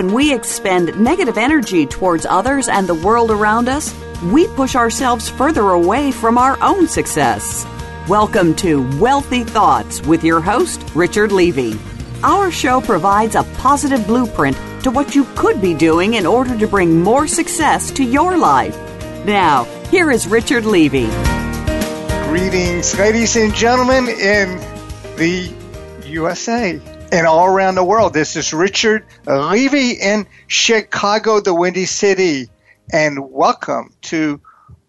When we expend negative energy towards others and the world around us, we push ourselves further away from our own success. Welcome to Wealthy Thoughts with your host, Richard Levy. Our show provides a positive blueprint to what you could be doing in order to bring more success to your life. Now, here is Richard Levy. Greetings, ladies and gentlemen, in the USA and all around the world. This is Richard Levy in Chicago, the Windy City, and welcome to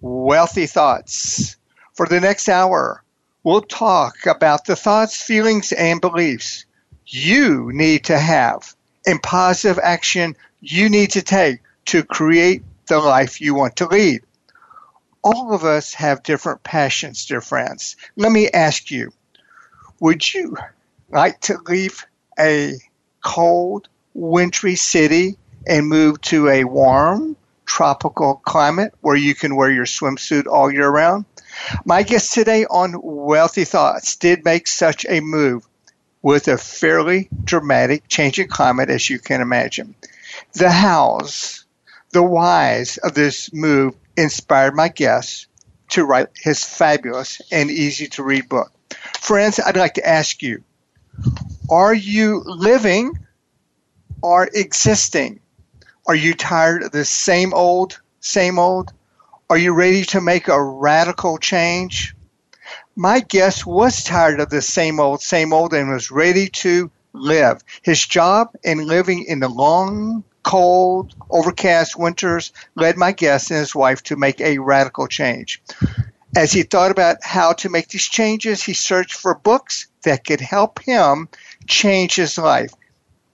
Wealthy Thoughts. For the next hour, we'll talk about the thoughts, feelings, and beliefs you need to have and positive action you need to take to create the life you want to lead. All of us have different passions, dear friends. Let me ask you would you like to leave a cold, wintry city and move to a warm, tropical climate where you can wear your swimsuit all year round? My guest today on Wealthy Thoughts did make such a move with a fairly dramatic change in climate, as you can imagine. The hows, the whys of this move inspired my guest to write his fabulous and easy to read book. Friends, I'd like to ask you are you living or existing? Are you tired of the same old, same old? Are you ready to make a radical change? My guest was tired of the same old, same old and was ready to live. His job and living in the long, cold, overcast winters led my guest and his wife to make a radical change. As he thought about how to make these changes, he searched for books that could help him change his life.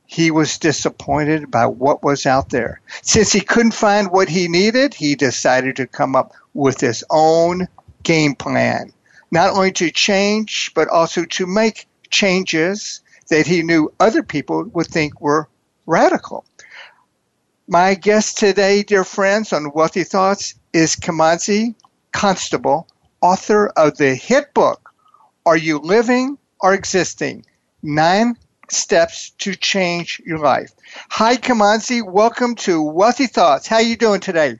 He was disappointed by what was out there. Since he couldn't find what he needed, he decided to come up with his own game plan, not only to change, but also to make changes that he knew other people would think were radical. My guest today, dear friends, on Wealthy Thoughts is Kimanzi Constable, author of the hit book, Are You Living or Existing? Nine Steps to Change Your Life. Hi, Kimanzi. Welcome to Wealthy Thoughts. How are you doing today?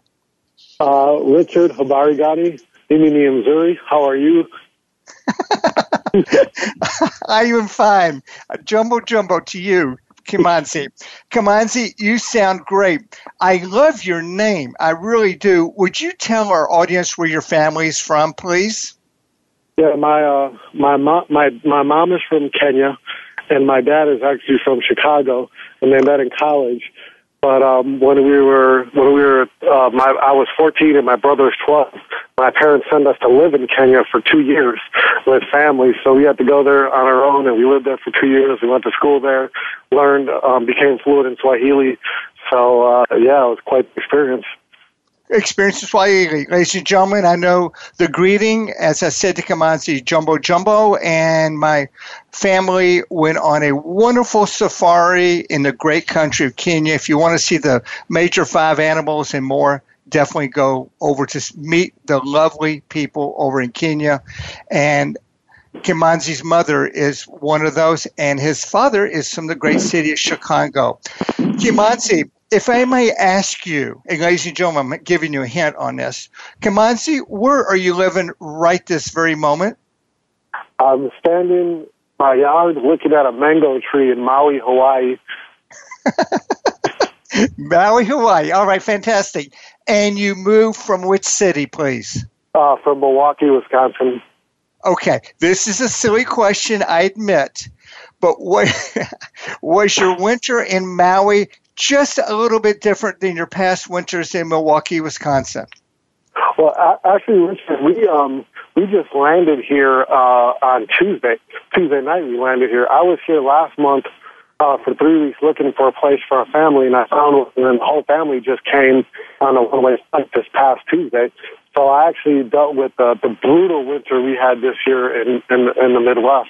Uh, Richard Habarigani, Imini, Missouri. How are you? I am fine. Jumbo jumbo to you, Kimanzi. Kimanzi, you sound great. I love your name. I really do. Would you tell our audience where your family is from, please? Yeah, my uh, my mom my my mom is from Kenya, and my dad is actually from Chicago, and they met in college. But um, when we were when we were uh, my I was 14 and my brother was 12. My parents sent us to live in Kenya for two years with family, so we had to go there on our own, and we lived there for two years. We went to school there, learned, um, became fluent in Swahili. So uh, yeah, it was quite an experience experience Swahili. Ladies and gentlemen, I know the greeting, as I said to Kimanzi, Jumbo Jumbo, and my family went on a wonderful safari in the great country of Kenya. If you want to see the major five animals and more, definitely go over to meet the lovely people over in Kenya. And Kimanzi's mother is one of those, and his father is from the great city of Chicago. Kimanzi, if I may ask you, and ladies and gentlemen, I'm giving you a hint on this. Kimanzi, where are you living right this very moment? I'm standing in my yard looking at a mango tree in Maui, Hawaii. Maui, Hawaii. All right, fantastic. And you moved from which city, please? Uh, from Milwaukee, Wisconsin. Okay, this is a silly question, I admit. But what was your winter in Maui just a little bit different than your past winters in Milwaukee, Wisconsin? Well, actually, Richard, we um we just landed here uh, on Tuesday. Tuesday night, we landed here. I was here last month uh, for three weeks looking for a place for our family, and I found one, and the whole family just came on a one-way flight this past Tuesday. So I actually dealt with uh, the brutal winter we had this year in in, in the Midwest.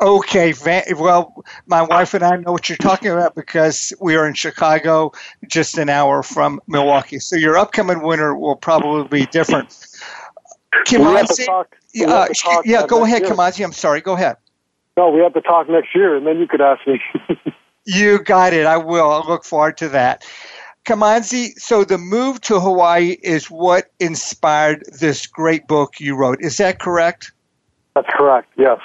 Okay, well, my wife and I know what you're talking about because we are in Chicago, just an hour from Milwaukee. So your upcoming winter will probably be different. Kimanzi, uh, yeah, go ahead, Kimanzi. I'm sorry. Go ahead. No, we have to talk next year, and then you could ask me. You got it. I will. I look forward to that. Kimanzi, so the move to Hawaii is what inspired this great book you wrote. Is that correct? That's correct, yes.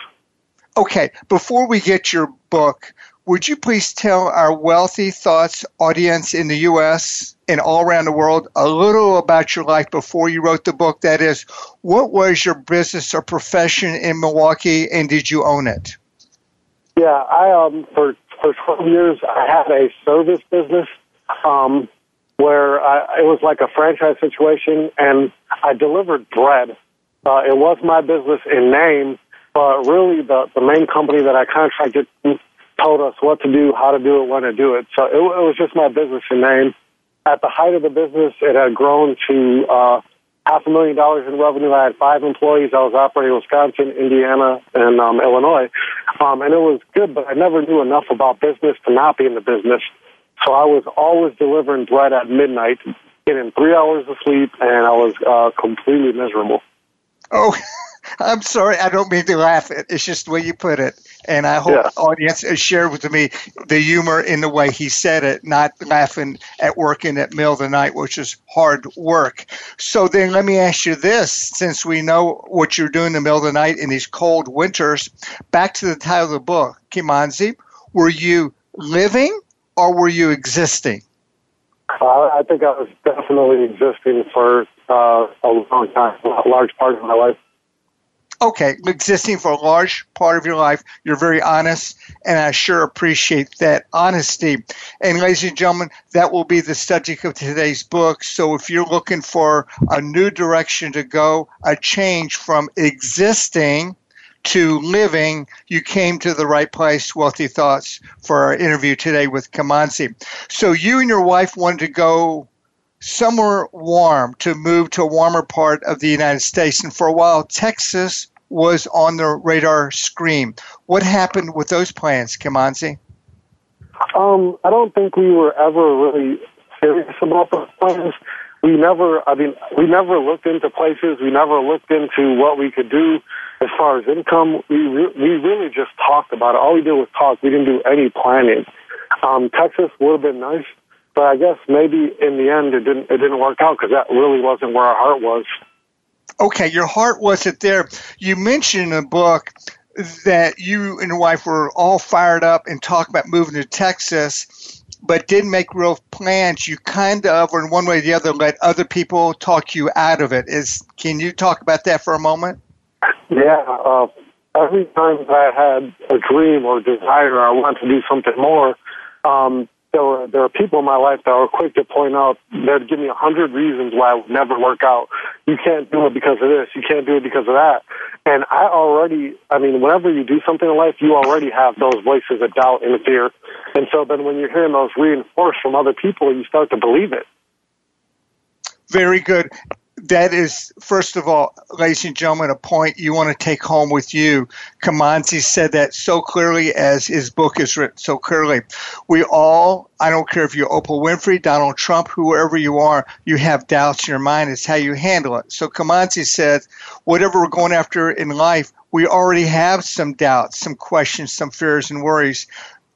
Okay, before we get your book, would you please tell our Wealthy Thoughts audience in the U.S. and all around the world a little about your life before you wrote the book? That is, what was your business or profession in Milwaukee and did you own it? Yeah, I um for for 12 years I had a service business um, where I, it was like a franchise situation, and I delivered bread. Uh, it was my business in name, but really the the main company that I contracted told us what to do, how to do it, when to do it. So it, it was just my business in name. At the height of the business, it had grown to uh, half a million dollars in revenue. I had five employees. I was operating in Wisconsin, Indiana, and um, Illinois, um, and it was good. But I never knew enough about business to not be in the business. So I was always delivering bread at midnight, getting three hours of sleep, and I was uh, completely miserable. Oh, I'm sorry. I don't mean to laugh. It. It's just the way you put it. And I hope the audience shared with me the humor in the way he said it, not laughing at working at middle of the night, which is hard work. So then let me ask you this, since we know what you're doing in the middle of the night in these cold winters, back to the title of the book, Kimanzi, were you living or were you existing? Uh, I think I was definitely existing for uh, a long time, a large part of my life. Okay, existing for a large part of your life. You're very honest, and I sure appreciate that honesty. And, ladies and gentlemen, that will be the subject of today's book. So, if you're looking for a new direction to go, a change from existing to living, you came to the right place, Wealthy Thoughts, for our interview today with Kimanzi. So you and your wife wanted to go somewhere warm, to move to a warmer part of the United States. And for a while, Texas was on the radar screen. What happened with those plans, Kimanzi? Um, I don't think we were ever really serious about those plans. We never, I mean, we never looked into places. We never looked into what we could do as far as income, we re- we really just talked about it. All we did was talk. We didn't do any planning. Um, Texas would have been nice, but I guess maybe in the end it didn't it didn't work out because that really wasn't where our heart was. Okay, your heart wasn't there. You mentioned in a book that you and your wife were all fired up and talked about moving to Texas, but didn't make real plans. You kind of, or in one way or the other, let other people talk you out of it. Is can you talk about that for a moment? Yeah, uh, every time I had a dream or desire, I wanted to do something more. Um, there were there were people in my life that were quick to point out they'd give me a hundred reasons why it would never work out. You can't do it because of this. You can't do it because of that. And I already, I mean, whenever you do something in life, you already have those voices of doubt and fear. And so then when you're hearing those reinforced from other people, you start to believe it. Very good that is, first of all, ladies and gentlemen, a point you want to take home with you. Kimanzi said that so clearly as his book is written so clearly. We all, I don't care if you're Oprah Winfrey, Donald Trump, whoever you are, you have doubts in your mind. It's how you handle it. So Kimanzi said, whatever we're going after in life, we already have some doubts, some questions, some fears and worries.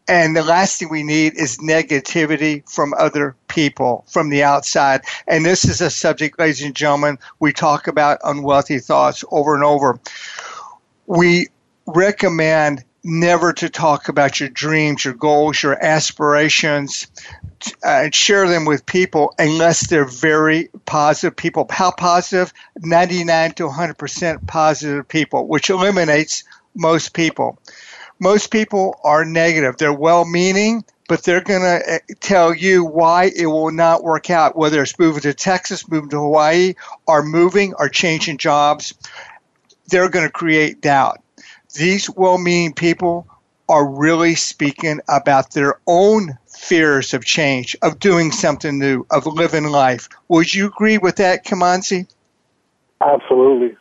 And the last thing we need is negativity from other people from the outside. And this is a subject, ladies and gentlemen, we talk about on Wealthy Thoughts over and over. We recommend never to talk about your dreams, your goals, your aspirations, uh, and share them with people unless they're very positive people. How positive? 99 to 100% positive people, which eliminates most people most people are negative. They're well meaning, but they're going to eh, tell you why it will not work out, whether it's moving to Texas, moving to Hawaii, or moving or changing jobs. They're going to create doubt. These well meaning people are really speaking about their own fears of change, of doing something new, of living life. Would you agree with that, Kimanzi? Absolutely.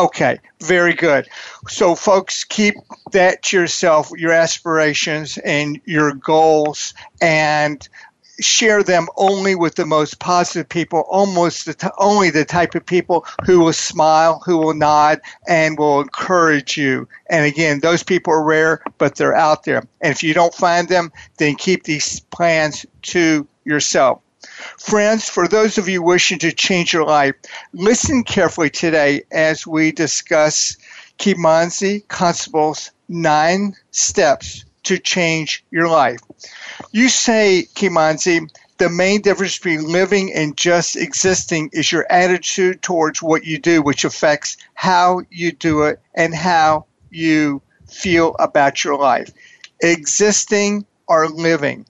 Okay, very good. So, folks, keep that to yourself, your aspirations and your goals, and share them only with the most positive people, almost the t- only the type of people who will smile, who will nod, and will encourage you. And again, those people are rare, but they're out there. And if you don't find them, then keep these plans to yourself. Friends, for those of you wishing to change your life, listen carefully today as we discuss Kimanzi Constable's nine steps to change your life. You say, Kimanzi, the main difference between living and just existing is your attitude towards what you do, which affects how you do it and how you feel about your life. Existing or living.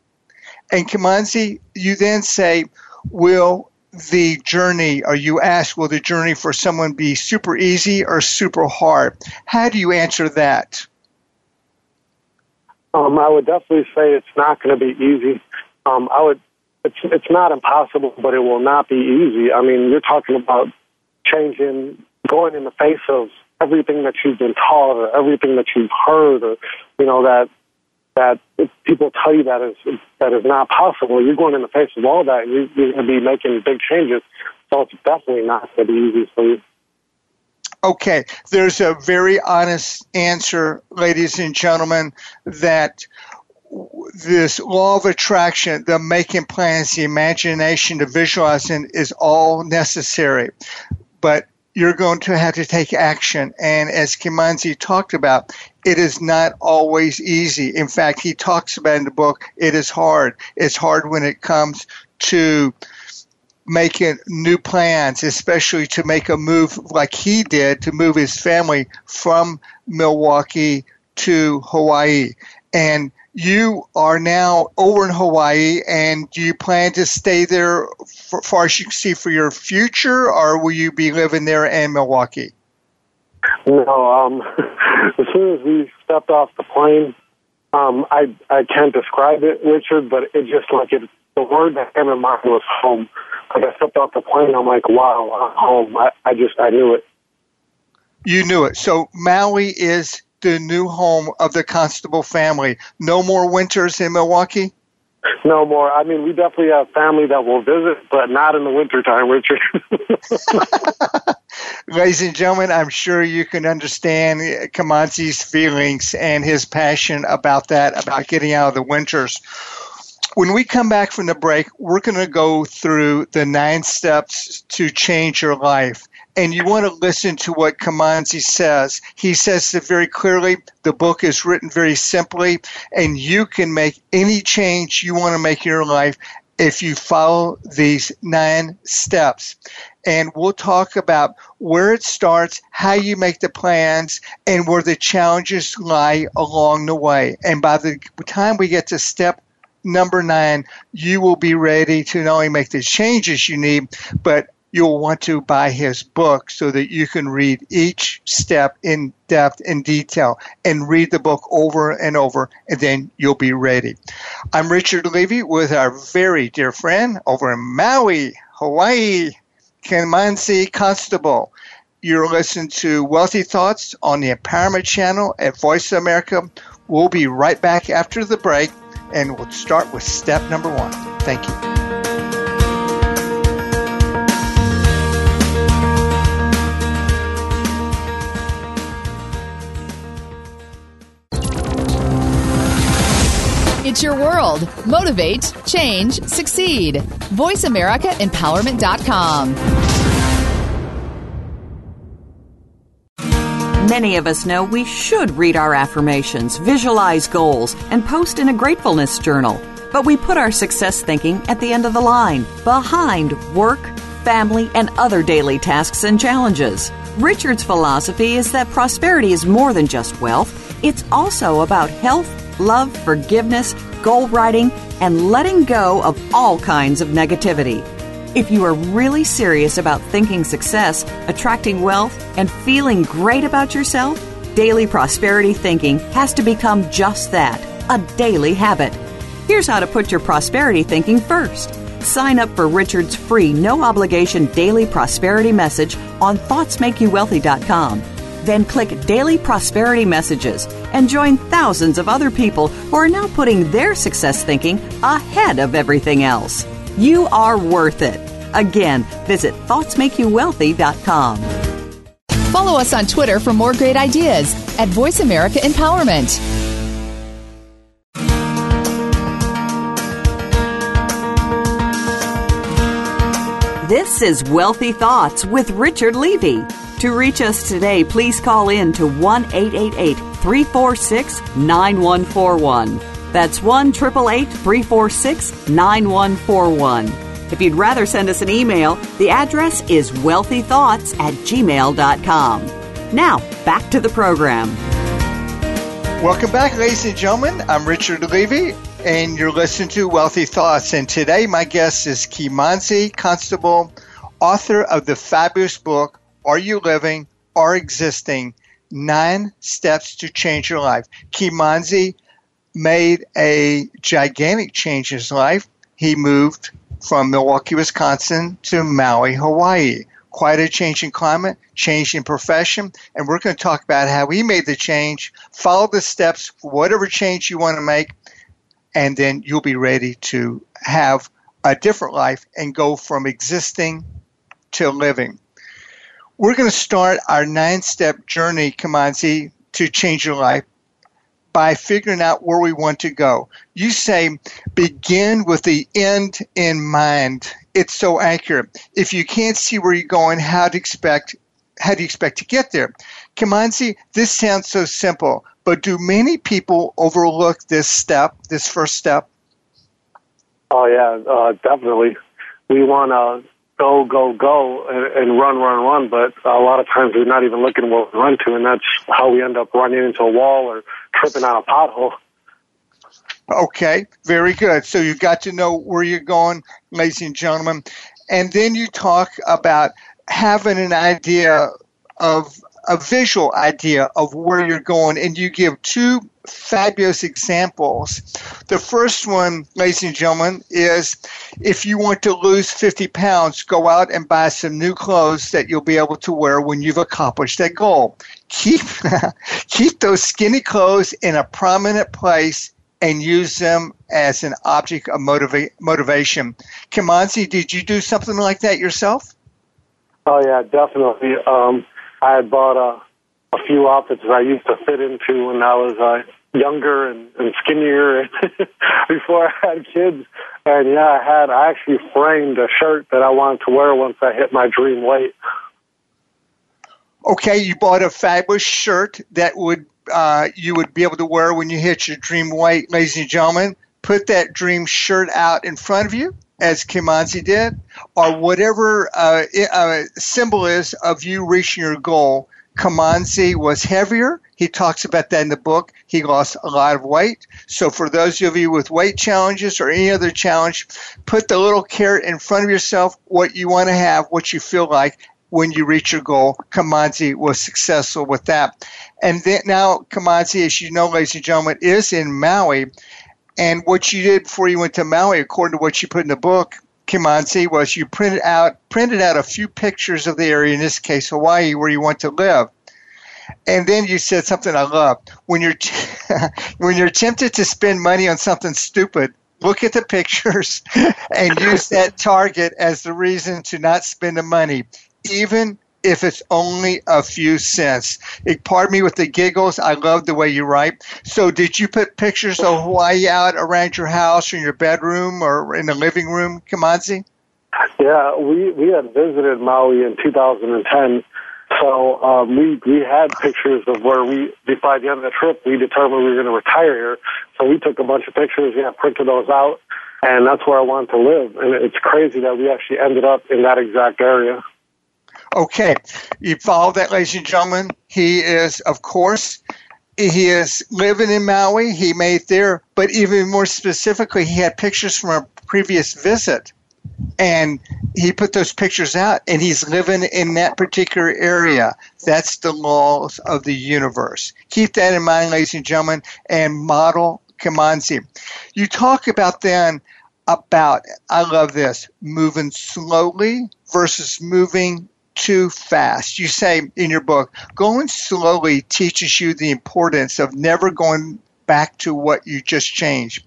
And Kimanzi, you then say, will the journey, or you ask, will the journey for someone be super easy or super hard? How do you answer that? Um, I would definitely say it's not going to be easy. Um, I would. It's it's not impossible, but it will not be easy. I mean, you're talking about changing, going in the face of everything that you've been taught, or everything that you've heard, or you know that that people tell you that is that is not possible. You're going in the face of all that, and you're, you're going to be making big changes. So it's definitely not going to be easy for you. Okay, there's a very honest answer, ladies and gentlemen, that this law of attraction, the making plans, the imagination, the visualizing is all necessary. But you're going to have to take action. And as Kimanzi talked about, it is not always easy. In fact, he talks about in the book, it is hard. It's hard when it comes to making new plans, especially to make a move like he did to move his family from Milwaukee to Hawaii. And you are now over in Hawaii, and do you plan to stay there for far as you can see for your future, or will you be living there in Milwaukee? No, um, as soon as we stepped off the plane, um, I I can't describe it, Richard, but it just like it. The word that came to mind was home. Like I stepped off the plane, I'm like, wow, I'm home. I, I just I knew it. You knew it. So Maui is the new home of the Constable family. No more winters in Milwaukee? No more. I mean, we definitely have family that will visit, but not in the wintertime, Richard. Ladies and gentlemen, I'm sure you can understand Kimanzi's feelings and his passion about that, about getting out of the winters. When we come back from the break, we're going to go through the nine steps to change your life and you want to listen to what Kimanzi says. He says it very clearly. The book is written very simply, and you can make any change you want to make in your life if you follow these nine steps. And we'll talk about where it starts, how you make the plans, and where the challenges lie along the way. And by the time we get to step number nine, you will be ready to not only make the changes you need, but you'll want to buy his book so that you can read each step in depth and detail and read the book over and over and then you'll be ready. I'm Richard Levy with our very dear friend over in Maui, Hawaii, Kimanzi Constable. You're listening to Wealthy Thoughts on the Empowerment Channel at Voice America. We'll be right back after the break and we'll start with step number one. Thank you. It's your world. Motivate, change, succeed. VoiceAmericaEmpowerment.com. Many of us know we should read our affirmations, visualize goals, and post in a gratefulness journal. But we put our success thinking at the end of the line, behind work, family, and other daily tasks and challenges. Richard's philosophy is that prosperity is more than just wealth, it's also about health love, forgiveness, goal writing, and letting go of all kinds of negativity. If you are really serious about thinking success, attracting wealth, and feeling great about yourself, daily prosperity thinking has to become just that a daily habit. Here's how to put your prosperity thinking first. Sign up for Richard's free, no obligation daily prosperity message on thoughtsmakeyouwealthy.com. Then click Daily Prosperity Messages and join thousands of other people who are now putting their success thinking ahead of everything else. You are worth it. Again, visit thoughtsmakeyouwealthy.com. Follow us on Twitter for more great ideas at Voice America Empowerment. This is Wealthy Thoughts with Richard Levy. To reach us today, please call in to 1 888 346 9141. That's 1 888 346 9141. If you'd rather send us an email, the address is wealthythoughts at gmail.com. Now, back to the program. Welcome back, ladies and gentlemen. I'm Richard Levy, and you're listening to Wealthy Thoughts. And today, my guest is Kimanzi Constable, author of the fabulous book, Are You Living or Existing? Nine Steps to Change Your Life. Kimanzi made a gigantic change in his life. He moved from Milwaukee, Wisconsin to Maui, Hawaii. Quite a change in climate, change in profession, and we're going to talk about how he made the change. Follow the steps whatever change you want to make, and then you'll be ready to have a different life and go from existing to living. We're going to start our nine step journey, Kimanzi, to change your life by figuring out where we want to go. You say begin with the end in mind. It's so accurate. If you can't see where you're going, how to expect how do you expect to get there? Kimanzi, this sounds so simple, but do many people overlook this step, this first step? Oh yeah, uh, definitely. We want to go, go, go, and, and run, run, run. But a lot of times we're not even looking what we run to, and that's how we end up running into a wall or tripping on a pothole. Okay, very good. So you got to know where you're going, ladies and gentlemen. And then you talk about having an idea of a visual idea of where you're going, and you give two fabulous examples. The first one, ladies and gentlemen, is if you want to lose 50 pounds, go out and buy some new clothes that you'll be able to wear when you've accomplished that goal. Keep, keep those skinny clothes in a prominent place and use them as an object of motiva- motivation. Kimanzi, did you do something like that yourself? Oh yeah, definitely. Um, I had bought a, a few outfits I used to fit into when I was uh, younger and, and skinnier before I had kids. And yeah, I had I actually framed a shirt that I wanted to wear once I hit my dream weight. Okay, you bought a fabulous shirt that would uh, you would be able to wear when you hit your dream weight, ladies and gentlemen. Put that dream shirt out in front of you, as Kimanzi did, or whatever uh, uh, symbol is of you reaching your goal. Kimanzi was heavier. He talks about that in the book. He lost a lot of weight. So, for those of you with weight challenges or any other challenge, put the little carrot in front of yourself, what you want to have, what you feel like, when you reach your goal. Kimanzi was successful with that. And then now Kimanzi, as you know, ladies and gentlemen, is in Maui. And what you did before you went to Maui, according to what you put in the book, Kimanzi, was you printed out printed out a few pictures of the area, in this case Hawaii, where you want to live. And then you said something I love. When you're when you're tempted to spend money on something stupid, look at the pictures and use that target as the reason to not spend the money, even if it's only a few cents. It, pardon me with the giggles. I love the way you write. So, did you put pictures of Hawaii out around your house or in your bedroom or in the living room, Kimanzi? Yeah, we we had visited Maui in 2010. So um, we we had pictures of where we by the end of the trip we determined we were going to retire here. So we took a bunch of pictures, yeah, printed those out, and that's where I wanted to live. And it's crazy that we actually ended up in that exact area. Okay, you follow that, ladies and gentlemen. He is, of course, he is living in Maui. He made there, but even more specifically, he had pictures from a previous visit, and he put those pictures out, and he's living in that particular area. That's the laws of the universe. Keep that in mind, ladies and gentlemen, and model Kimanzi. You talk about then about, I love this, moving slowly versus moving too fast. You say in your book, going slowly teaches you the importance of never going back to what you just changed.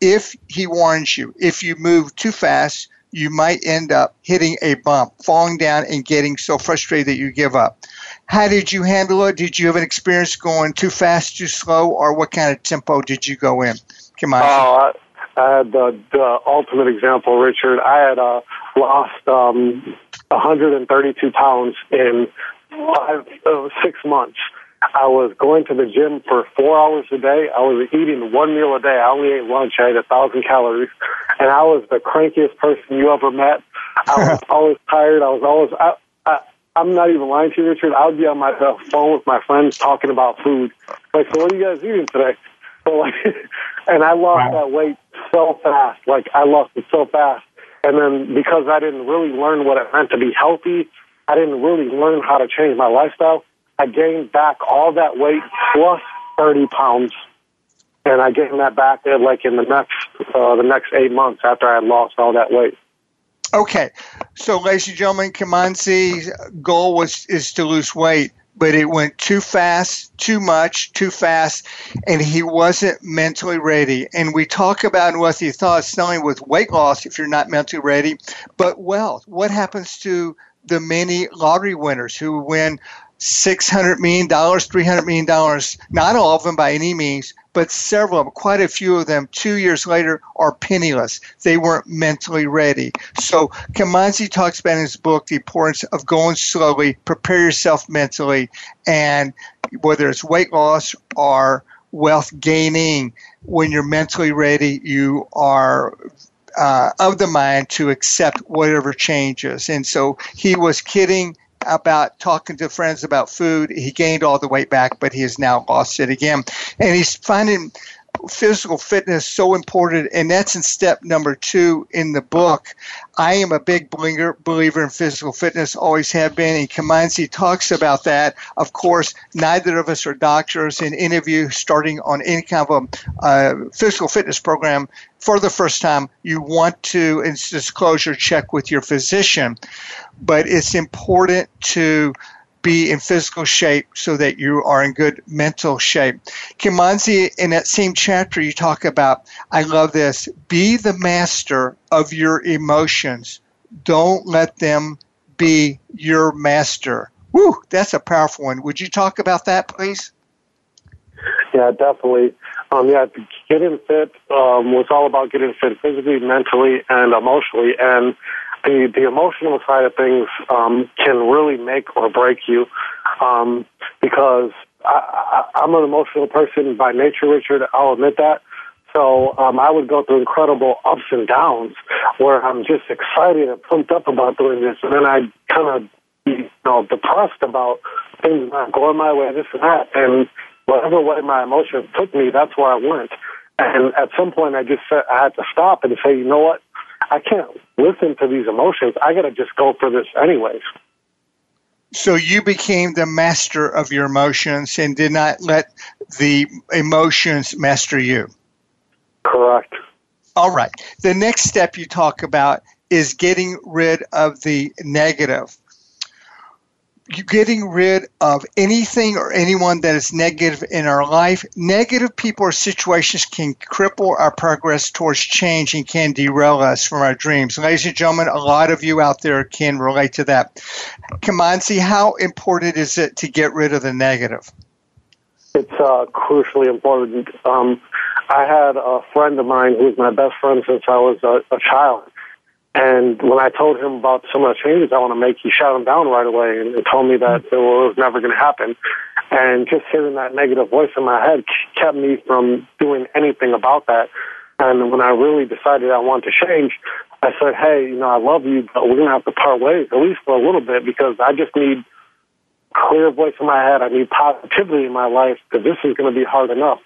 If he warns you, if you move too fast, you might end up hitting a bump, falling down, and getting so frustrated that you give up. How did you handle it? Did you have an experience going too fast, too slow, or what kind of tempo did you go in? Come on. I, I had the, the ultimate example, Richard. I had uh, lost um, 132 pounds in five, uh, six months. I was going to the gym for four hours a day. I was eating one meal a day. I only ate lunch. I ate a thousand calories, and I was the crankiest person you ever met. I was always tired. I was always. I, I, I'm not even lying to you, Richard. I would be on my phone with my friends talking about food. Like, so what are you guys eating today? So like, and I lost wow. that weight so fast. Like, I lost it so fast. And then because I didn't really learn what it meant to be healthy, I didn't really learn how to change my lifestyle. I gained back all that weight plus 30 pounds. And I gained that back like in the next, uh, the next eight months after I had lost all that weight. Okay. So, ladies and gentlemen, Kimanzi's goal was, is to lose weight, but it went too fast, too much, too fast, and he wasn't mentally ready. And we talk about what he thought selling with weight loss if you're not mentally ready, but wealth. What happens to the many lottery winners who win $600 million, $300 million, not all of them by any means, but several of them, quite a few of them, two years later are penniless. They weren't mentally ready. So Kimanzi talks about in his book the importance of going slowly, prepare yourself mentally, and whether it's weight loss or wealth gaining, when you're mentally ready, you are uh, of the mind to accept whatever changes. And so he was kidding about talking to friends about food. He gained all the weight back, but he has now lost it again. And he's finding physical fitness so important, and that's in step number two in the book. I am a big believer, in physical fitness, always have been, and Kimanzi talks about that. Of course, neither of us are doctors. In interview starting on any kind of a uh, physical fitness program for the first time, you want to, in disclosure, check with your physician. But it's important to be in physical shape so that you are in good mental shape. Kimanzi, in that same chapter, you talk about, I love this, be the master of your emotions. Don't let them be your master. Woo, that's a powerful one. Would you talk about that, please? Yeah, definitely. Um, yeah, getting fit um, was all about getting fit physically, mentally, and emotionally. And the the emotional side of things um, can really make or break you um, because I, I, I'm an emotional person by nature, Richard. I'll admit that. So um, I would go through incredible ups and downs where I'm just excited and pumped up about doing this, and then I kind of you know depressed about things not going my way, this and that, and whatever way my emotions took me, that's where I went. And at some point, I just said I had to stop and say, you know what? I can't listen to these emotions. I got to just go for this anyways. So you became the master of your emotions and did not let the emotions master you. Correct. All right. The next step you talk about is getting rid of the negative getting rid of anything or anyone that is negative in our life. Negative people or situations can cripple our progress towards change and can derail us from our dreams. Ladies and gentlemen, a lot of you out there can relate to that. Kimanzi, how important is it to get rid of the negative? It's uh, crucially important. Um, I had a friend of mine who was my best friend since I was a, a child and when I told him about some of the changes I want to make, he shut them down right away and told me that it was never going to happen. And just hearing that negative voice in my head kept me from doing anything about that. And when I really decided I wanted to change, I said, hey, you know, I love you, but we're going to have to part ways, at least for a little bit, because I just need clear voice in my head. I need positivity in my life because this is going to be hard enough.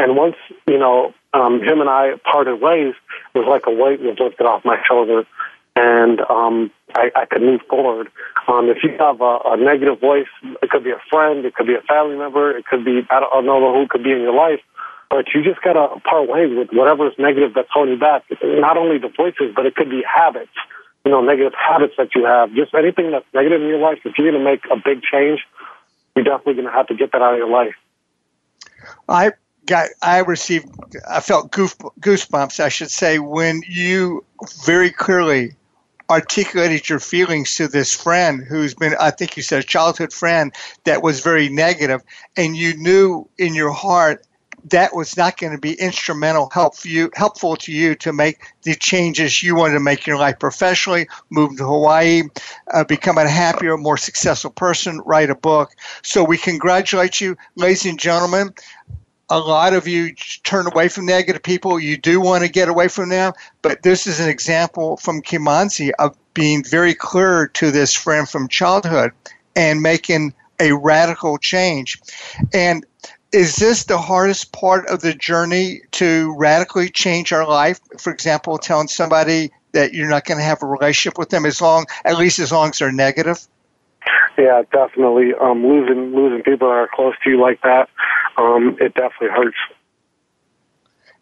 And once, you know, um, him and I parted ways, it was like a weight was lifted off my shoulder, and um, I, I could move forward. Um, if you have a, a negative voice, it could be a friend, it could be a family member, it could be I don't, I don't know who could be in your life, but you just gotta part ways with whatever's negative that's holding you back. Not only the voices, but it could be habits you know, negative habits that you have, just anything that's negative in your life, if you're going to make a big change, you're definitely going to have to get that out of your life. I got, I received, I felt goof, goosebumps, I should say, when you very clearly articulated your feelings to this friend who's been, I think you said, a childhood friend that was very negative, and you knew in your heart that was not going to be instrumental, help you, helpful to you to make the changes you wanted to make in your life professionally, move to Hawaii, uh, become a happier, more successful person, write a book. So we congratulate you, ladies and gentlemen. A lot of you turn away from negative people. You do want to get away from them, but this is an example from Kimanzi of being very clear to this friend from childhood and making a radical change. And is this the hardest part of the journey to radically change our life? For example, telling somebody that you're not going to have a relationship with them as long, at least as long as they're negative. Yeah, definitely. Um, losing losing people that are close to you like that, um, it definitely hurts.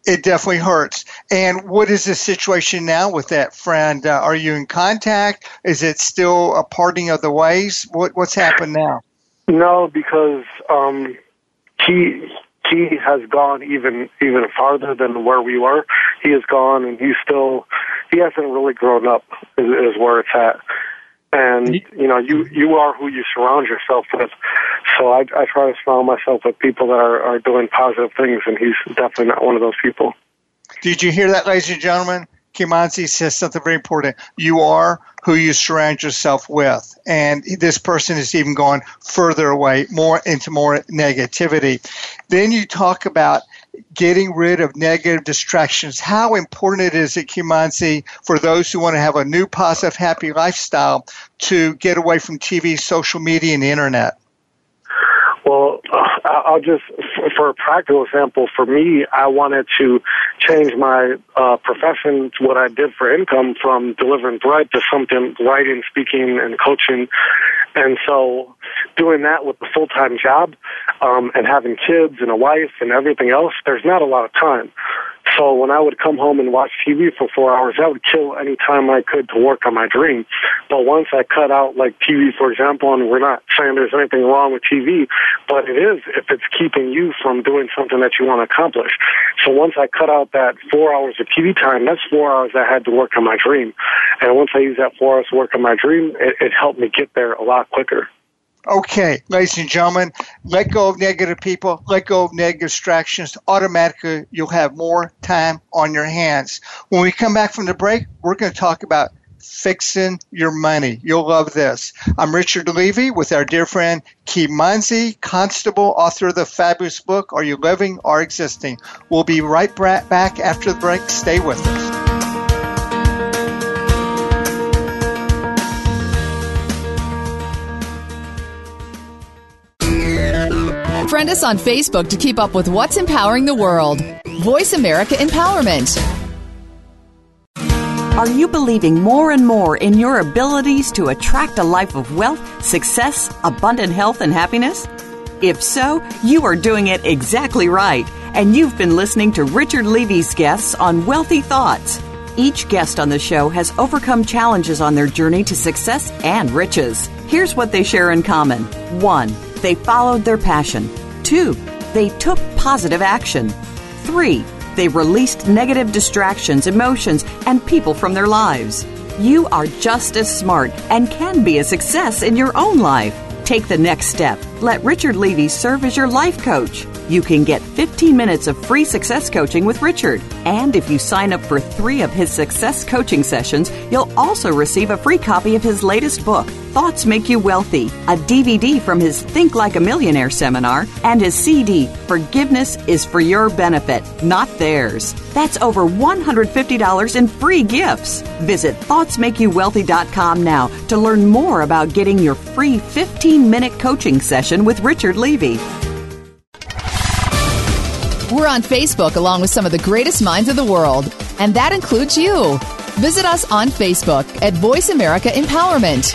It definitely hurts. And what is the situation now with that friend? Uh, are you in contact? Is it still a parting of the ways? What, what's happened now? No, because um, he he has gone even even farther than where we were. He has gone, and he's still he hasn't really grown up. Is, is where it's at. And you know, you you are who you surround yourself with. So I, I try to surround myself with people that are, are doing positive things, and he's definitely not one of those people. Did you hear that, ladies and gentlemen? Kimanzi says something very important. You are who you surround yourself with. And this person is even going further away, more into more negativity. Then you talk about getting rid of negative distractions. How important it is at Kimanzi for those who want to have a new positive, happy lifestyle to get away from TV, social media, and the internet. Well, I'll just, for a practical example, for me, I wanted to change my uh, profession, what I did for income from delivering bread to something writing, speaking, and coaching. And so doing that with a full-time job um, and having kids and a wife and everything else, there's not a lot of time. So when I would come home and watch TV for four hours, that would kill any time I could to work on my dream. But once I cut out like TV, for example, and we're not saying there's anything wrong with TV, but it is if it's keeping you from doing something that you want to accomplish. So once I cut out that four hours of TV time, that's four hours I had to work on my dream. And once I used that four hours to work on my dream, it, it helped me get there a lot quicker. Okay, ladies and gentlemen, let go of negative people, let go of negative distractions. Automatically, you'll have more time on your hands. When we come back from the break, we're going to talk about fixing your money. You'll love this. I'm Richard Levy with our dear friend Kimanzi Constable, author of the fabulous book, Are You Living or Existing? We'll be right back after the break. Stay with us. Friend us on Facebook to keep up with what's empowering the world. Voice America Empowerment. Are you believing more and more in your abilities to attract a life of wealth, success, abundant health, and happiness? If so, you are doing it exactly right, and you've been listening to Richard Levy's guests on Wealthy Thoughts. Each guest on the show has overcome challenges on their journey to success and riches. Here's what they share in common 1 they followed their passion. Two, they took positive action. Three, they released negative distractions, emotions, and people from their lives. You are just as smart and can be a success in your own life. Take the next step. Let Richard Levy serve as your life coach. You can get 15 minutes of free success coaching with Richard. And if you sign up for three of his success coaching sessions, you'll also receive a free copy of his latest book, Thoughts Make You Wealthy, a DVD from his Think Like a Millionaire seminar, and his CD, Forgiveness is for Your Benefit, Not Theirs. That's over $150 in free gifts. Visit ThoughtsMakeYouWealthy.com now to learn more about getting your free 15 minute coaching session with Richard Levy. We're on Facebook along with some of the greatest minds of the world, and that includes you. Visit us on Facebook at Voice America Empowerment.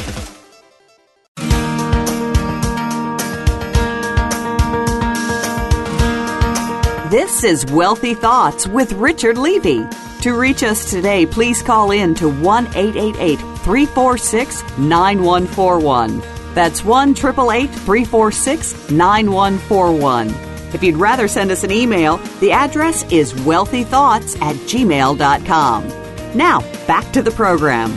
This is Wealthy Thoughts with Richard Levy. To reach us today, please call in to 1 888 346 9141. That's 1 346 9141. If you'd rather send us an email, the address is wealthythoughts at gmail.com. Now, back to the program.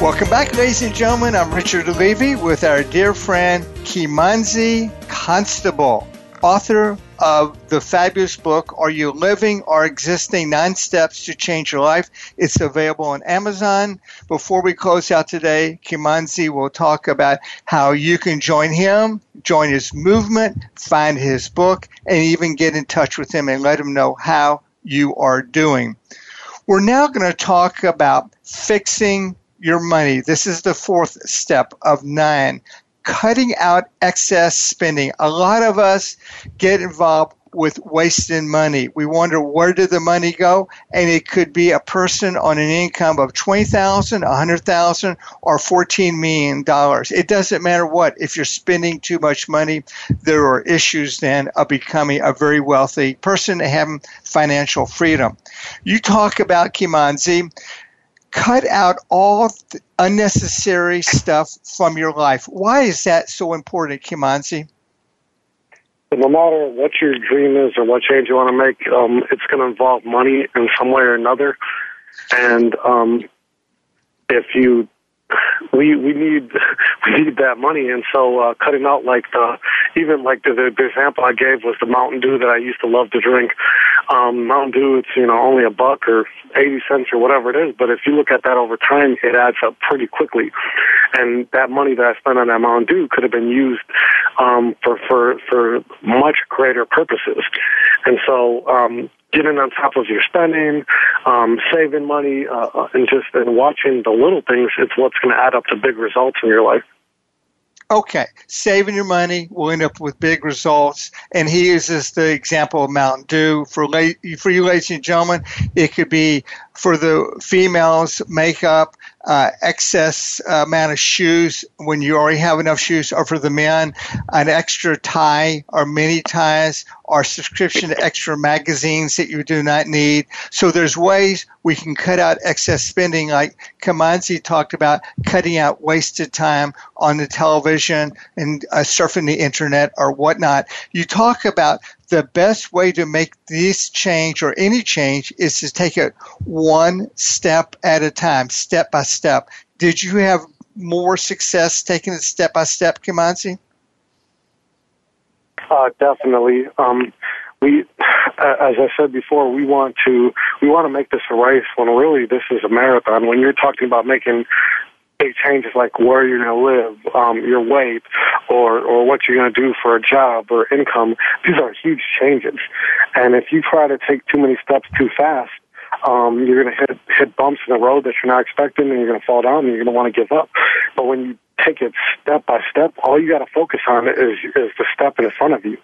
Welcome back, ladies and gentlemen. I'm Richard Levy with our dear friend Kimanzi Constable, author of the fabulous book, Are You Living or Existing Nine Steps to Change Your Life? It's available on Amazon. Before we close out today, Kimanzi will talk about how you can join him, join his movement, find his book, and even get in touch with him and let him know how you are doing. We're now going to talk about fixing your money. This is the fourth step of nine cutting out excess spending. A lot of us get involved with wasting money. We wonder where did the money go? And it could be a person on an income of 20,000, 100,000 or 14 million dollars. It doesn't matter what. If you're spending too much money, there are issues then of becoming a very wealthy person and having financial freedom. You talk about Kimanzi cut out all unnecessary stuff from your life. Why is that so important, Kimanzi? No matter what your dream is or what change you want to make, um, it's going to involve money in some way or another. And um, if you we we need we need that money, and so uh, cutting out like the even like the, the, the example I gave was the Mountain Dew that I used to love to drink. Um, Mountain Dew, it's you know only a buck or eighty cents or whatever it is, but if you look at that over time, it adds up pretty quickly. And that money that I spent on that Mountain Dew could have been used um, for for for much greater purposes. And so um, getting on top of your spending, um, saving money, uh, uh and just and watching the little things, it's what's going to add up to big results in your life. Okay, saving your money will end up with big results. And he uses the example of Mountain Dew. For, la- for you, ladies and gentlemen, it could be for the females, makeup, uh, excess uh, amount of shoes when you already have enough shoes, or for the men, an extra tie or mini ties or subscription to extra magazines that you do not need. So there's ways we can cut out excess spending, like Kimanzi talked about, cutting out wasted time on the television and uh, surfing the internet or whatnot. You talk about the best way to make this change or any change is to take it one step at a time, step by step. Did you have more success taking it step by step, Kimanzi? Uh, definitely. Um, we, as I said before, we want to we want to make this a race when really this is a marathon. When you're talking about making big changes like where you're going to live, um, your weight, or or what you're going to do for a job or income. These are huge changes, and if you try to take too many steps too fast, um, you're going to hit hit bumps in the road that you're not expecting, and you're going to fall down, and you're going to want to give up. But when you take it step by step, all you got to focus on is is the step in front of you.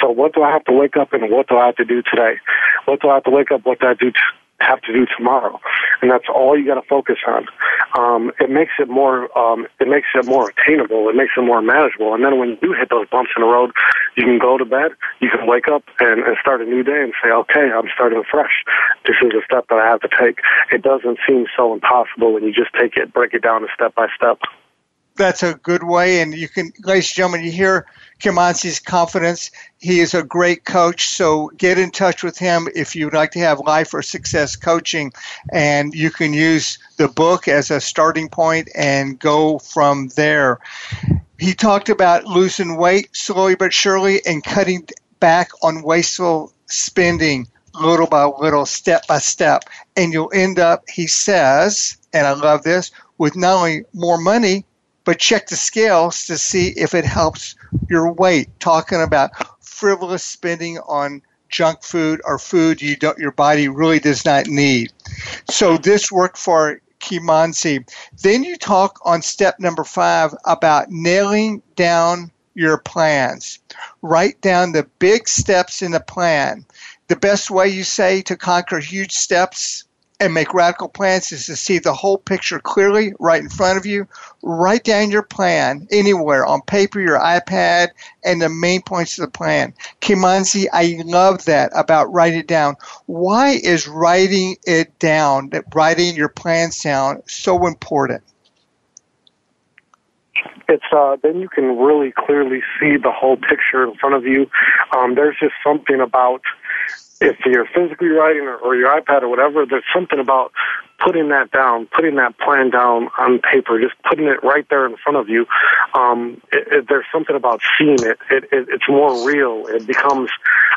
So, what do I have to wake up and what do I have to do today? What do I have to wake up? What do I do? T- have to do tomorrow, and that's all you got to focus on. Um, it makes it more um, it makes it more attainable. It makes it more manageable. And then when you do hit those bumps in the road, you can go to bed, you can wake up and, and start a new day and say, okay, I'm starting fresh. This is a step that I have to take. It doesn't seem so impossible when you just take it, break it down step by step that's a good way. And you can, ladies and gentlemen, you hear Kimanzi's confidence. He is a great coach. So get in touch with him if you'd like to have life or success coaching. And you can use the book as a starting point and go from there. He talked about losing weight slowly but surely and cutting back on wasteful spending little by little, step by step. And you'll end up, he says, and I love this, with not only more money, but check the scales to see if it helps your weight. Talking about frivolous spending on junk food or food you don't, your body really does not need. So this worked for Kimanzi. Then you talk on step number five about nailing down your plans. Write down the big steps in the plan. The best way you say to conquer huge steps and make radical plans is to see the whole picture clearly right in front of you. Write down your plan anywhere on paper, your iPad, and the main points of the plan. Kimanzi, I love that about write it down. Why is writing it down, writing your plans down, so important? it's uh, then you can really clearly see the whole picture in front of you. Um, there's just something about if you're physically writing or, or your iPad or whatever, there's something about putting that down, putting that plan down on paper, just putting it right there in front of you. Um, it, it, there's something about seeing it. it, it it's more real. It becomes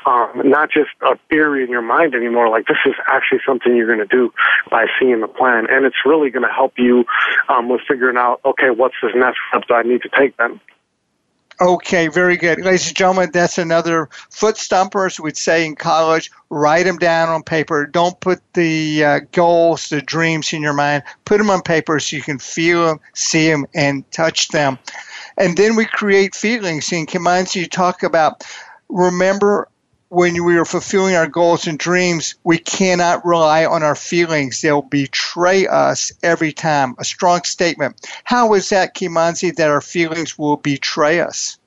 um, not just a theory in your mind anymore. Like this is actually something you're going to do by seeing the plan, and it's really going to help you um, with figuring out, okay, what's the next step that I need to take then. Okay, very good. Ladies and gentlemen, that's another foot stumper, as we'd say in college. Write them down on paper. Don't put the uh, goals, the dreams in your mind. Put them on paper so you can feel them, see them, and touch them. And then we create feelings. In Kimanzi, you talk about remember when we are fulfilling our goals and dreams, we cannot rely on our feelings. They'll betray us every time. A strong statement. How is that, Kimanzi, that our feelings will betray us?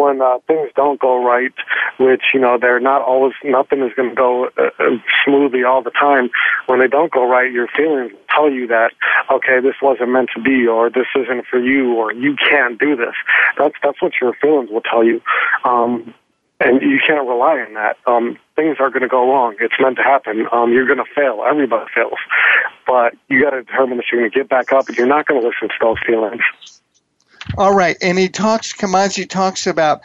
When uh, things don't go right, which you know they're not always, nothing is going to go uh, uh, smoothly all the time. When they don't go right, your feelings tell you that okay, this wasn't meant to be, or this isn't for you, or you can't do this. That's that's what your feelings will tell you. Um, and you can't rely on that. Um, things are going to go wrong. It's meant to happen. Um, you're going to fail. Everybody fails, but you got to determine that you're going to get back up, and you're not going to listen to those feelings. All right, and he talks. Kimanzi talks about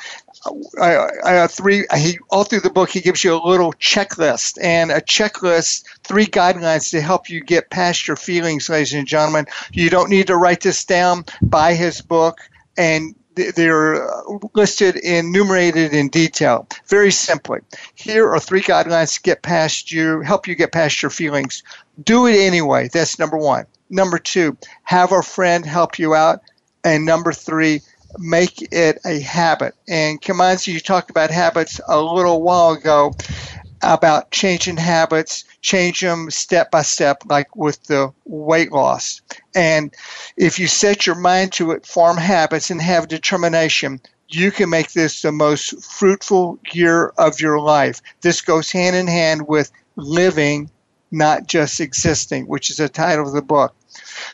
uh, uh, three. He all through the book he gives you a little checklist and a checklist, three guidelines to help you get past your feelings, ladies and gentlemen. You don't need to write this down. Buy his book, and they're listed and enumerated in detail. Very simply, here are three guidelines to get past you, help you get past your feelings. Do it anyway. That's number one. Number two, have a friend help you out. And number three, make it a habit. And Kimanzi, you talked about habits a little while ago about changing habits, change them step by step, like with the weight loss. And if you set your mind to it, form habits, and have determination, you can make this the most fruitful year of your life. This goes hand in hand with living, not just existing, which is the title of the book.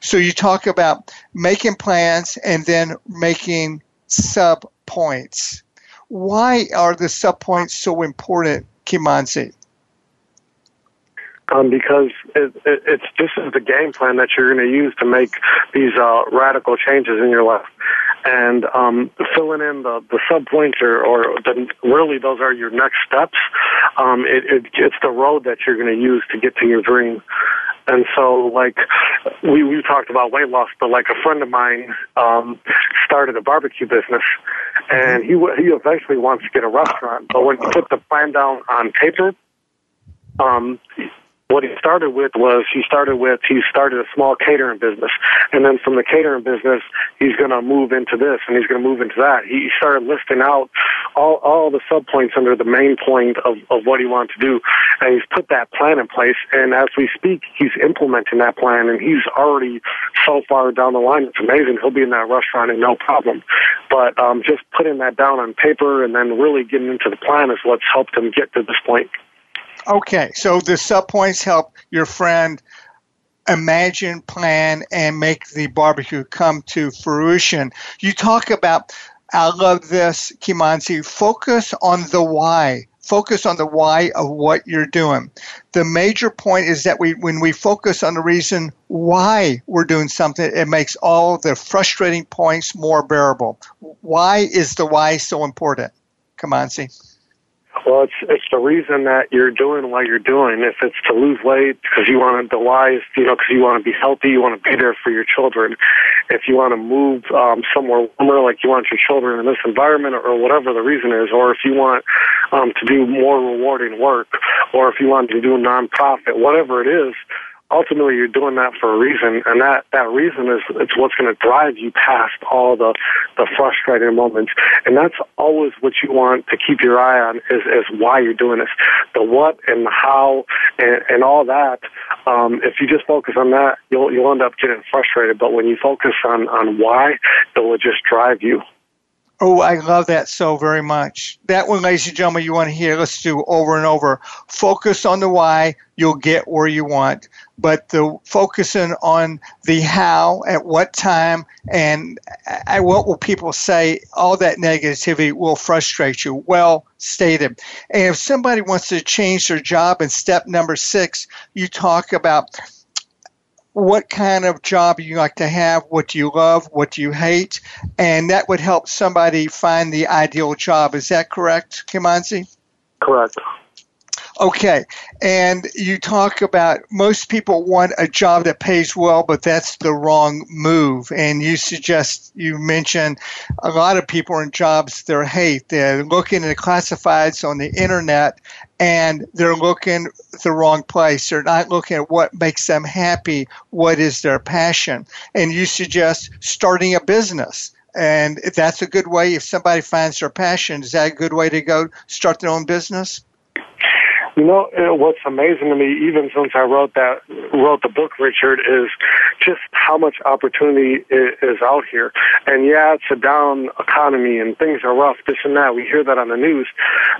So you talk about making plans and then making sub points. Why are the sub points so important, Kimanzi? Um, because it, it, it's this is the game plan that you're going to use to make these uh, radical changes in your life, and um, filling in the the sub points or, or the, really those are your next steps. Um, it, it, it's the road that you're going to use to get to your dream. And so, like, we, we talked about weight loss, but like a friend of mine um, started a barbecue business, and he he eventually wants to get a restaurant. But when he put the plan down on paper, um, what he started with was he started with he started a small catering business. And then from the catering business he's going to move into this and he's going to move into that. He started listing out all all the sub points under the main point of of what he wanted to do. And he's put that plan in place. And as we speak he's implementing that plan and he's already so far down the line. It's amazing. He'll be in that restaurant and no problem. But um just putting that down on paper and then really getting into the plan is what's helped him get to this point Okay, so the sub points help your friend imagine, plan, and make the barbecue come to fruition. You talk about, I love this, Kimanzi, focus on the why. Focus on the why of what you're doing. The major point is that we, when we focus on the reason why we're doing something, it makes all the frustrating points more bearable. Why is the why so important? Kimanzi. Well, it's it's the reason that you're doing what you're doing. If it's to lose weight because you want to, is you know because you want to be healthy, you want to be there for your children. If you want to move um, somewhere warmer, like you want your children in this environment, or, whatever the reason is, or if you want um, to do more rewarding work, or if you want to do nonprofit, whatever it is, ultimately you're doing that for a reason, and that that reason is it's what's going to drive you past all the the frustrating moments, and that's always what you want to keep your eye on is is why you're doing this, the what and the how and, and all that. Um, if you just focus on that, you'll you'll end up getting frustrated. But when you focus on on why, it will just drive you. Oh, I love that so very much. That one, ladies and gentlemen, you want to hear, let's do over and over. Focus on the why, you'll get where you want. But the focusing on the how, at what time, and what will people say, all that negativity will frustrate you. Well stated. And if somebody wants to change their job in step number six, you talk about what kind of job you like to have, what do you love, what do you hate, and that would help somebody find the ideal job. Is that correct, Kimanzi? Correct. Okay, and you talk about most people want a job that pays well, but that's the wrong move. And you suggest you mention a lot of people are in jobs they hate. They're looking at classifieds on the internet, and they're looking the wrong place. They're not looking at what makes them happy, what is their passion. And you suggest starting a business. And that's a good way if somebody finds their passion. Is that a good way to go start their own business? You know uh, what's amazing to me, even since I wrote that wrote the book, Richard, is just how much opportunity is out here. And yeah, it's a down economy and things are rough, this and that. We hear that on the news,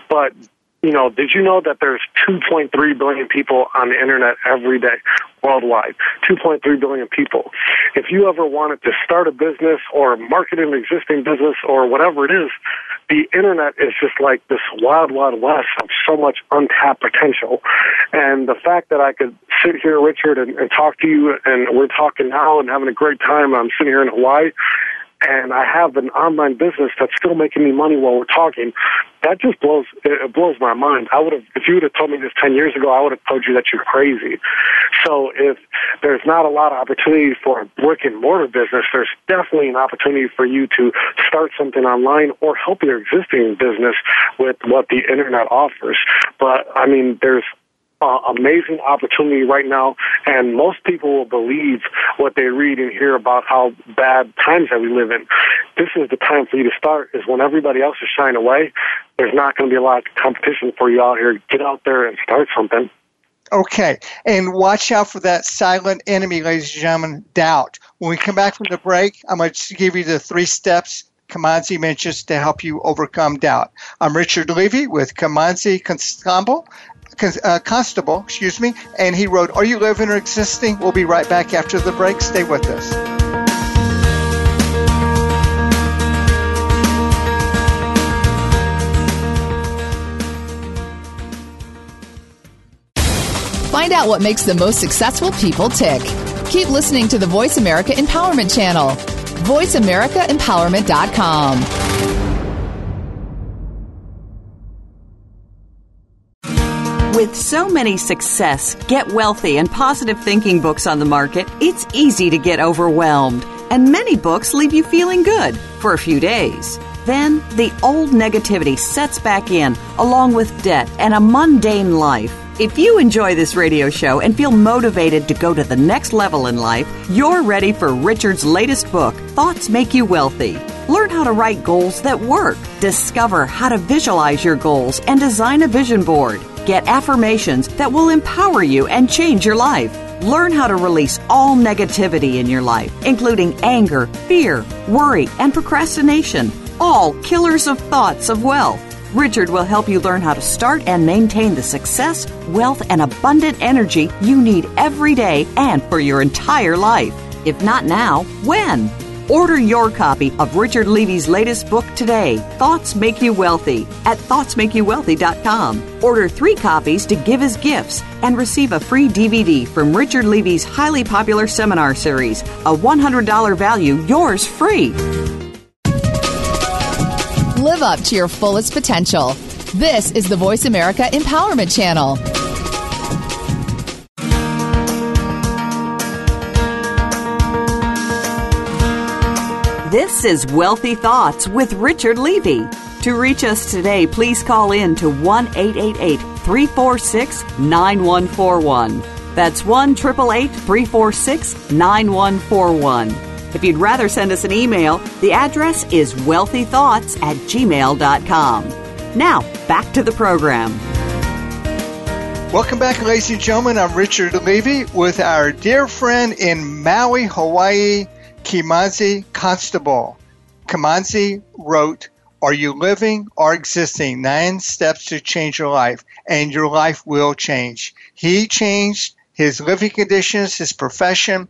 but you know, did you know that there's 2.3 billion people on the internet every day worldwide? 2.3 billion people. If you ever wanted to start a business or market an existing business or whatever it is, the internet is just like this wild, wild west of so much untapped potential. And the fact that I could sit here, Richard, and, and talk to you, and we're talking now and having a great time. I'm sitting here in Hawaii and I have an online business that's still making me money while we're talking, that just blows it blows my mind. I would have if you would have told me this ten years ago, I would have told you that you're crazy. So if there's not a lot of opportunity for a brick and mortar business, there's definitely an opportunity for you to start something online or help your existing business with what the internet offers. But I mean, there's uh, amazing opportunity right now, and most people will believe what they read and hear about how bad times that we live in. This is the time for you to start. Is when everybody else is shying away. There's not going to be a lot of competition for you out here. Get out there and start something. Okay, and watch out for that silent enemy, ladies and gentlemen, doubt. When we come back from the break, I'm going to give you the three steps Kimanzi mentions to help you overcome doubt. I'm Richard Levy with Kimanzi Constable, uh, Constable, excuse me, and he wrote, Are You Living or Existing? We'll be right back after the break. Stay with us. Find out what makes the most successful people tick. Keep listening to the Voice America Empowerment Channel. VoiceAmericaEmpowerment.com. With so many success, get wealthy, and positive thinking books on the market, it's easy to get overwhelmed. And many books leave you feeling good for a few days. Then the old negativity sets back in, along with debt and a mundane life. If you enjoy this radio show and feel motivated to go to the next level in life, you're ready for Richard's latest book, Thoughts Make You Wealthy. How to write goals that work, discover how to visualize your goals, and design a vision board. Get affirmations that will empower you and change your life. Learn how to release all negativity in your life, including anger, fear, worry, and procrastination, all killers of thoughts of wealth. Richard will help you learn how to start and maintain the success, wealth, and abundant energy you need every day and for your entire life. If not now, when? Order your copy of Richard Levy's latest book today, Thoughts Make You Wealthy, at thoughtsmakeyouwealthy.com. Order three copies to give as gifts and receive a free DVD from Richard Levy's highly popular seminar series, a $100 value, yours free. Live up to your fullest potential. This is the Voice America Empowerment Channel. This is Wealthy Thoughts with Richard Levy. To reach us today, please call in to 1 888 346 9141. That's 1 888 346 9141. If you'd rather send us an email, the address is wealthythoughts at gmail.com. Now, back to the program. Welcome back, ladies and gentlemen. I'm Richard Levy with our dear friend in Maui, Hawaii, Kimanzi Constable. Kimanzi wrote, Are you living or existing? Nine steps to change your life, and your life will change. He changed his living conditions, his profession,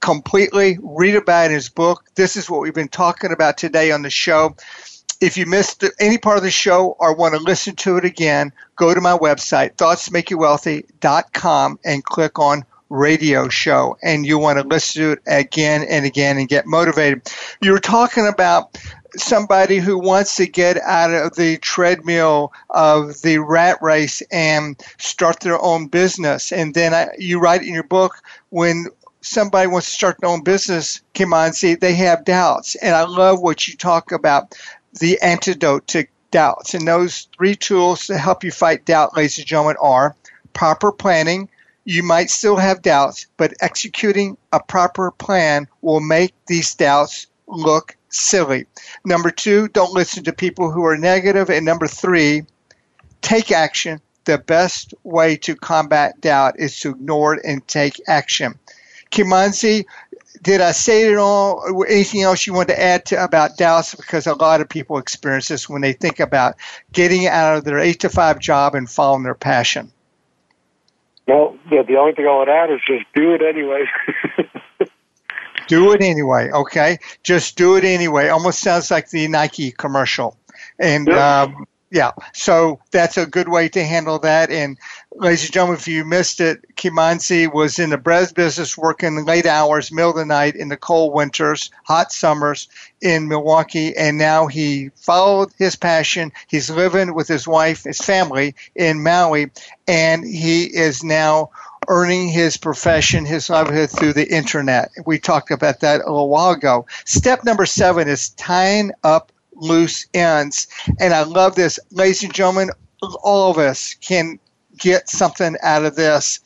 completely. Read about his book. This is what we've been talking about today on the show. If you missed any part of the show or want to listen to it again, go to my website, thoughtsmakeyouwealthy.com, and click on radio show. And you want to listen to it again and again and get motivated. You're talking about somebody who wants to get out of the treadmill of the rat race and start their own business. And then I, you write in your book when somebody wants to start their own business, come on, see, they have doubts. And I love what you talk about the antidote to doubts. And those three tools to help you fight doubt, ladies and gentlemen, are proper planning. You might still have doubts, but executing a proper plan will make these doubts look silly. Number two, don't listen to people who are negative. And number three, take action. The best way to combat doubt is to ignore it and take action. Kimanzi, did I say it all? Anything else you want to add to about Dallas? Because a lot of people experience this when they think about getting out of their eight to five job and following their passion. Well, yeah, the only thing I would add is just do it anyway. do it anyway, okay? Just do it anyway. Almost sounds like the Nike commercial. And yeah. um, yeah, so that's a good way to handle that. And ladies and gentlemen, if you missed it, Kimanzi was in the bread business working late hours, middle of the night in the cold winters, hot summers in Milwaukee, and now he followed his passion. He's living with his wife, his family in Maui, and he is now earning his profession, his livelihood through the internet. We talked about that a little while ago. Step number seven is tying up loose ends. And I love this. Ladies and gentlemen, all of us can get something out of this.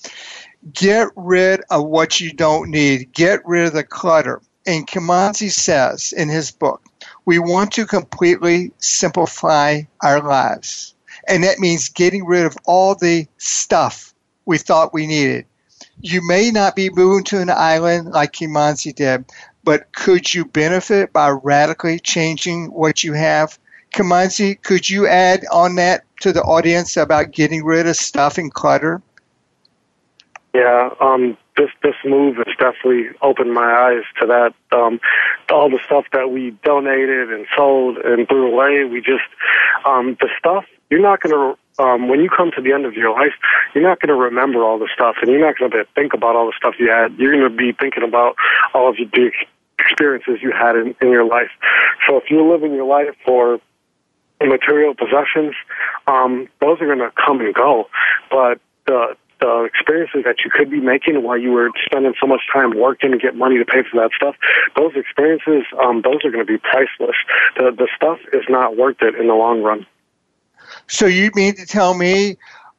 Get rid of what you don't need. Get rid of the clutter. And Kimanzi says in his book, we want to completely simplify our lives. And that means getting rid of all the stuff we thought we needed. You may not be moving to an island like Kimanzi did, but could you benefit by radically changing what you have? Kimanzi, could you add on that to the audience about getting rid of stuff and clutter? Yeah, um, this this move has definitely opened my eyes to that. Um, all the stuff that we donated and sold and threw away, we just um, the stuff you're not going to. Um, when you come to the end of your life, you're not going to remember all the stuff, and you're not going to think about all the stuff you had. You're going to be thinking about all of the experiences you had in, in your life. So if you're living your life for material possessions, um, those are going to come and go. But the the experiences that you could be making while you were spending so much time working to get money to pay for that stuff, those experiences, um, those are going to be priceless. The the stuff is not worth it in the long run. So you mean to tell me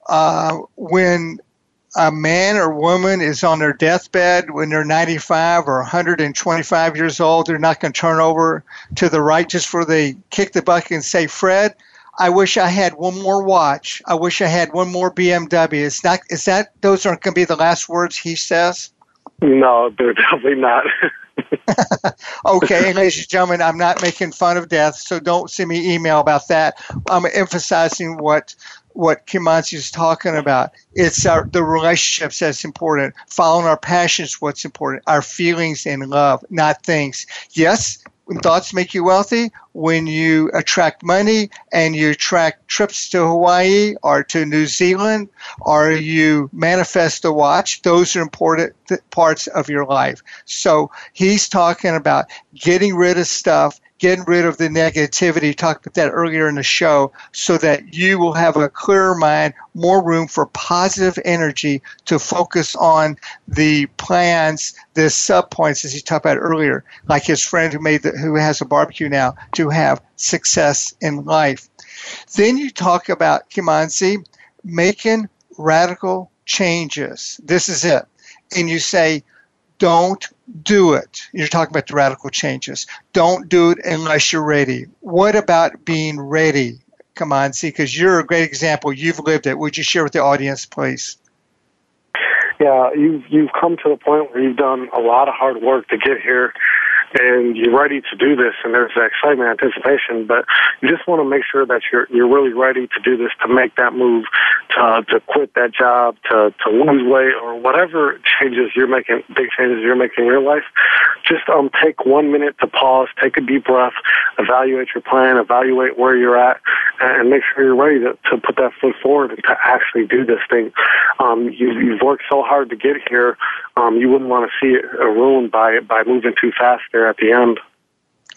uh, when a man or woman is on their deathbed when they're 95 or 125 years old, they're not going to turn over to the right just for they kick the bucket and say, Fred, I wish I had one more watch. I wish I had one more BMW. It's not. Is that those aren't going to be the last words he says? No, they're definitely not. okay, ladies and gentlemen, I'm not making fun of death, so don't send me email about that. I'm emphasizing what what Kimanzi is talking about. It's our, the relationships that's important. Following our passions, what's important. Our feelings and love, not things. Yes, thoughts make you wealthy when you attract money and you attract trips to Hawaii or to New Zealand or you manifest a watch. Those are important parts of your life. So he's talking about getting rid of stuff getting rid of the negativity, talked about that earlier in the show, so that you will have a clearer mind, more room for positive energy to focus on the plans, the sub points, as he talked about earlier, like his friend who made the, who has a barbecue now, to have success in life. Then you talk about Kimanzi making radical changes. This is it. And you say, don't do it. You're talking about the radical changes. Don't do it unless you're ready. What about being ready? See, because you're a great example. You've lived it. Would you share with the audience, please? Yeah, you've you've come to the point where you've done a lot of hard work to get here, and you're ready to do this, and there's excitement, anticipation, but you just want to make sure that you're you're really ready to do this, to make that move, to to quit that job, to to lose weight, or whatever changes you're making, big changes you're making in your life. Just um take one minute to pause, take a deep breath, evaluate your plan, evaluate where you're at, and make sure you're ready to, to put that foot forward and to actually do this thing. Um, you, you've worked so hard to get here. Um, you wouldn't want to see it ruined by by moving too fast there at the end.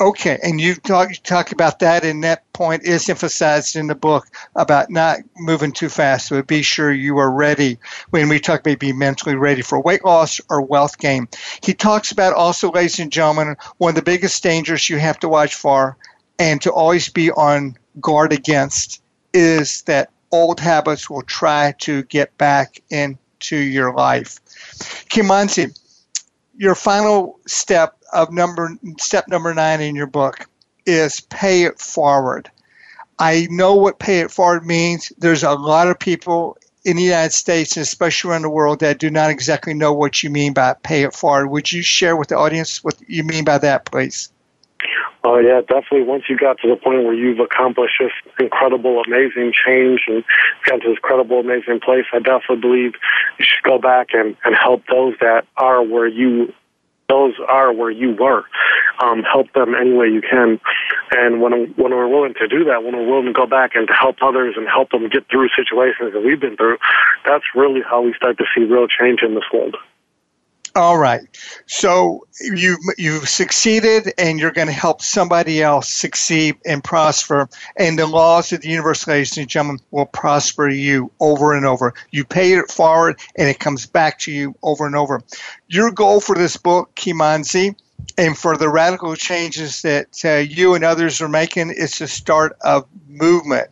Okay, and you talk you talk about that, and that point is emphasized in the book about not moving too fast. So be sure you are ready when we talk about being mentally ready for weight loss or wealth gain. He talks about also, ladies and gentlemen, one of the biggest dangers you have to watch for, and to always be on guard against, is that old habits will try to get back into your life. Kimanzi, your final step of number step number nine in your book is pay it forward. I know what pay it forward means. There's a lot of people in the United States and especially around the world that do not exactly know what you mean by pay it forward. Would you share with the audience what you mean by that, please? Oh yeah, definitely. Once you got to the point where you've accomplished this incredible, amazing change and got to this incredible, amazing place, I definitely believe you should go back and, and help those that are where you those are where you were. Um, help them any way you can. And when, when we're willing to do that, when we're willing to go back and to help others and help them get through situations that we've been through, that's really how we start to see real change in this world. All right. So you you've succeeded, and you're going to help somebody else succeed and prosper. And the laws of the universe, ladies and gentlemen, will prosper you over and over. You pay it forward, and it comes back to you over and over. Your goal for this book, Kimanzi, and for the radical changes that uh, you and others are making, is the start of movement.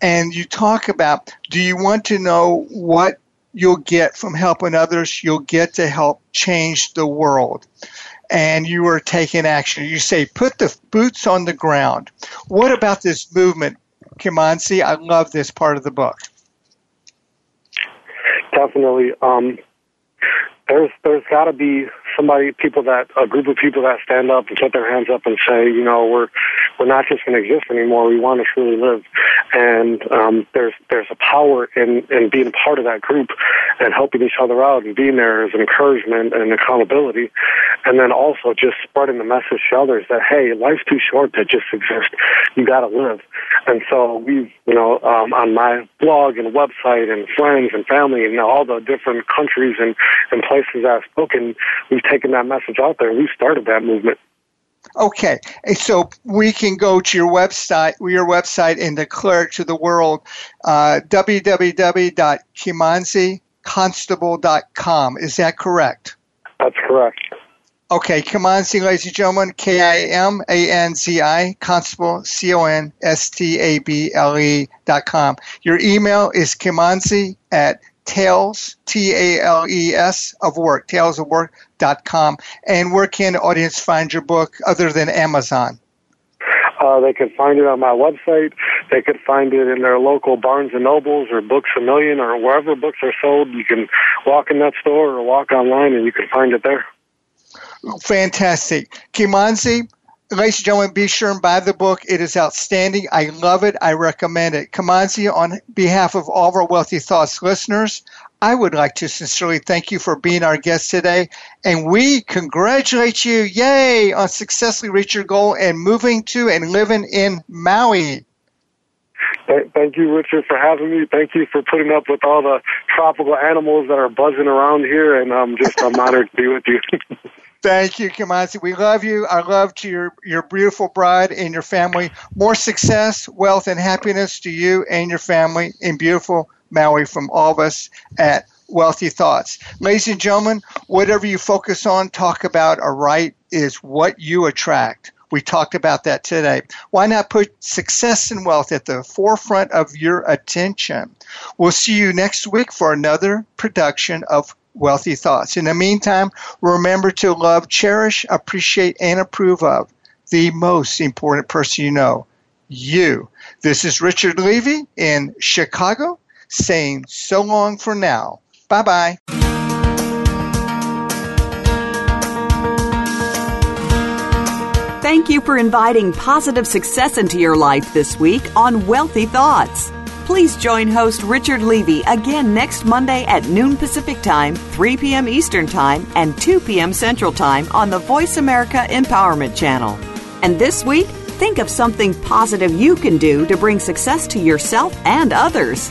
And you talk about, do you want to know what you'll get from helping others, you'll get to help change the world. And you are taking action. You say, put the boots on the ground. What about this movement, Kimanzi? I love this part of the book. Definitely. Um, there's there's got to be somebody, people that a group of people that stand up and put their hands up and say, you know, we're we're not just going to exist anymore. We want to truly live, and um, there's there's a power in in being part of that group and helping each other out and being there as encouragement and accountability, and then also just spreading the message to others that hey, life's too short to just exist. You got to live, and so we, you know, um, on my blog and website and friends and family and all the different countries and and places I've spoken, we've taken that message out there. We started that movement. Okay, so we can go to your website, your website, and declare it to the world. Uh, www.kimanziconstable.com. Is that correct? That's correct. Okay, Kimanzi, ladies and gentlemen, K I M A N Z I, Constable, C O N S T A B L E dot com. Your email is Kimanzi at Tales, T A L E S, of work, talesofwork.com. And where can the audience find your book other than Amazon? Uh, they can find it on my website. They could find it in their local Barnes and Nobles or Books a Million or wherever books are sold. You can walk in that store or walk online and you can find it there. Fantastic. Kimanzi, ladies and gentlemen, be sure and buy the book. It is outstanding. I love it. I recommend it. Kimanzi, on behalf of all of our Wealthy Thoughts listeners, I would like to sincerely thank you for being our guest today. And we congratulate you, yay, on successfully reaching your goal and moving to and living in Maui. Thank you, Richard, for having me. Thank you for putting up with all the tropical animals that are buzzing around here. And I'm just, I'm honored to be with you. Thank you, Kimanzi. We love you. Our love to your, your beautiful bride and your family. More success, wealth, and happiness to you and your family in beautiful Maui from all of us at Wealthy Thoughts. Ladies and gentlemen, whatever you focus on, talk about, or write is what you attract. We talked about that today. Why not put success and wealth at the forefront of your attention? We'll see you next week for another production of Wealthy Thoughts. In the meantime, remember to love, cherish, appreciate, and approve of the most important person you know, you. This is Richard Levy in Chicago saying so long for now. Bye bye. Thank you for inviting positive success into your life this week on Wealthy Thoughts. Please join host Richard Levy again next Monday at noon Pacific Time, 3 p.m. Eastern Time, and 2 p.m. Central Time on the Voice America Empowerment Channel. And this week, think of something positive you can do to bring success to yourself and others.